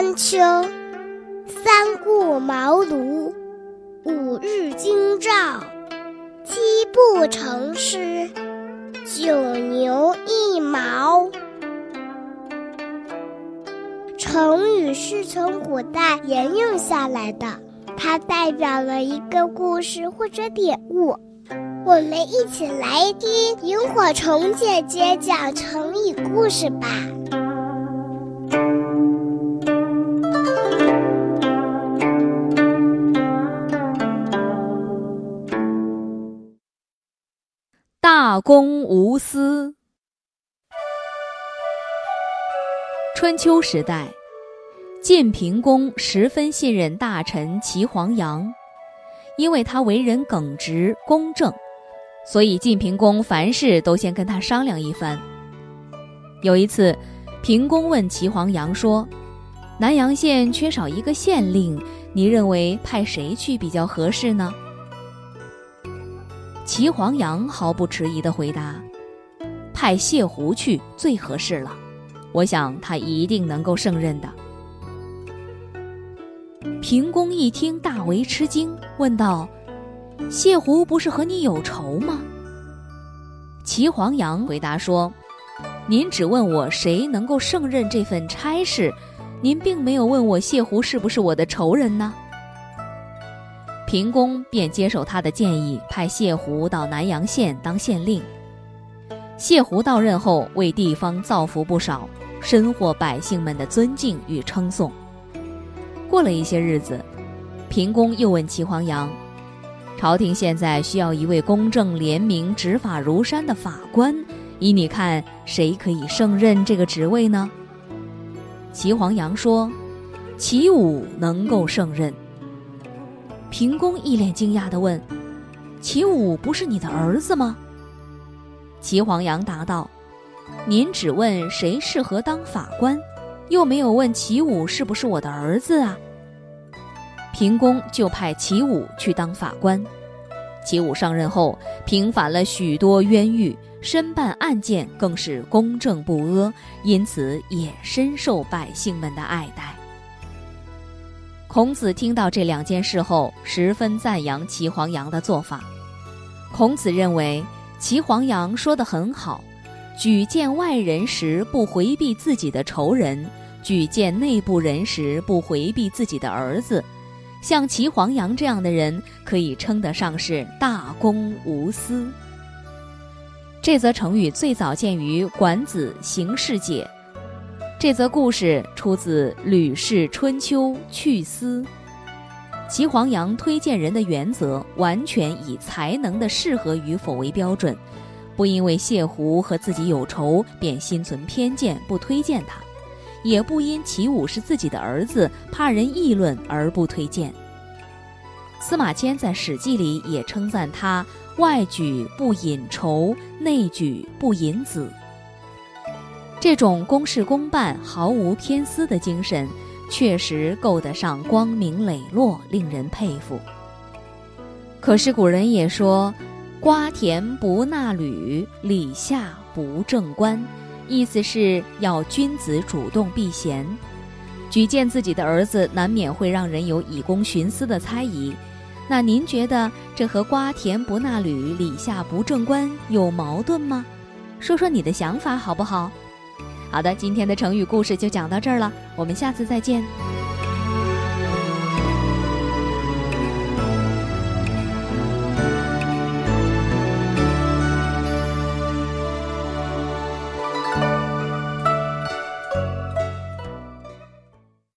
三秋，三顾茅庐，五日惊兆，七步成诗，九牛一毛。成语是从古代沿用下来的，它代表了一个故事或者典故。我们一起来听萤火虫姐姐讲成语故事吧。公无私。春秋时代，晋平公十分信任大臣齐黄羊，因为他为人耿直公正，所以晋平公凡事都先跟他商量一番。有一次，平公问齐黄羊说：“南阳县缺少一个县令，你认为派谁去比较合适呢？”齐黄羊毫不迟疑地回答：“派谢狐去最合适了，我想他一定能够胜任的。”平公一听，大为吃惊，问道：“谢狐不是和你有仇吗？”齐黄羊回答说：“您只问我谁能够胜任这份差事，您并没有问我谢狐是不是我的仇人呢。”平公便接受他的建议，派谢狐到南阳县当县令。谢狐到任后，为地方造福不少，深获百姓们的尊敬与称颂。过了一些日子，平公又问齐黄羊：“朝廷现在需要一位公正廉明、执法如山的法官，依你看，谁可以胜任这个职位呢？”齐黄羊说：“齐武能够胜任。”平公一脸惊讶地问：“齐武不是你的儿子吗？”齐黄羊答道：“您只问谁适合当法官，又没有问齐武是不是我的儿子啊。”平公就派齐武去当法官。齐武上任后，平反了许多冤狱，申办案件更是公正不阿，因此也深受百姓们的爱戴。孔子听到这两件事后，十分赞扬齐黄羊的做法。孔子认为齐黄羊说得很好：举荐外人时不回避自己的仇人，举荐内部人时不回避自己的儿子。像齐黄羊这样的人，可以称得上是大公无私。这则成语最早见于《管子·行事解》。这则故事出自《吕氏春秋·去思》。齐黄羊推荐人的原则完全以才能的适合与否为标准，不因为谢狐和自己有仇便心存偏见不推荐他，也不因齐武是自己的儿子怕人议论而不推荐。司马迁在《史记》里也称赞他外举不引仇，内举不引子。这种公事公办、毫无偏私的精神，确实够得上光明磊落，令人佩服。可是古人也说：“瓜田不纳履，李下不正官。”意思是要君子主动避嫌。举荐自己的儿子，难免会让人有以公徇私的猜疑。那您觉得这和“瓜田不纳履，李下不正官”有矛盾吗？说说你的想法好不好？好的，今天的成语故事就讲到这儿了，我们下次再见。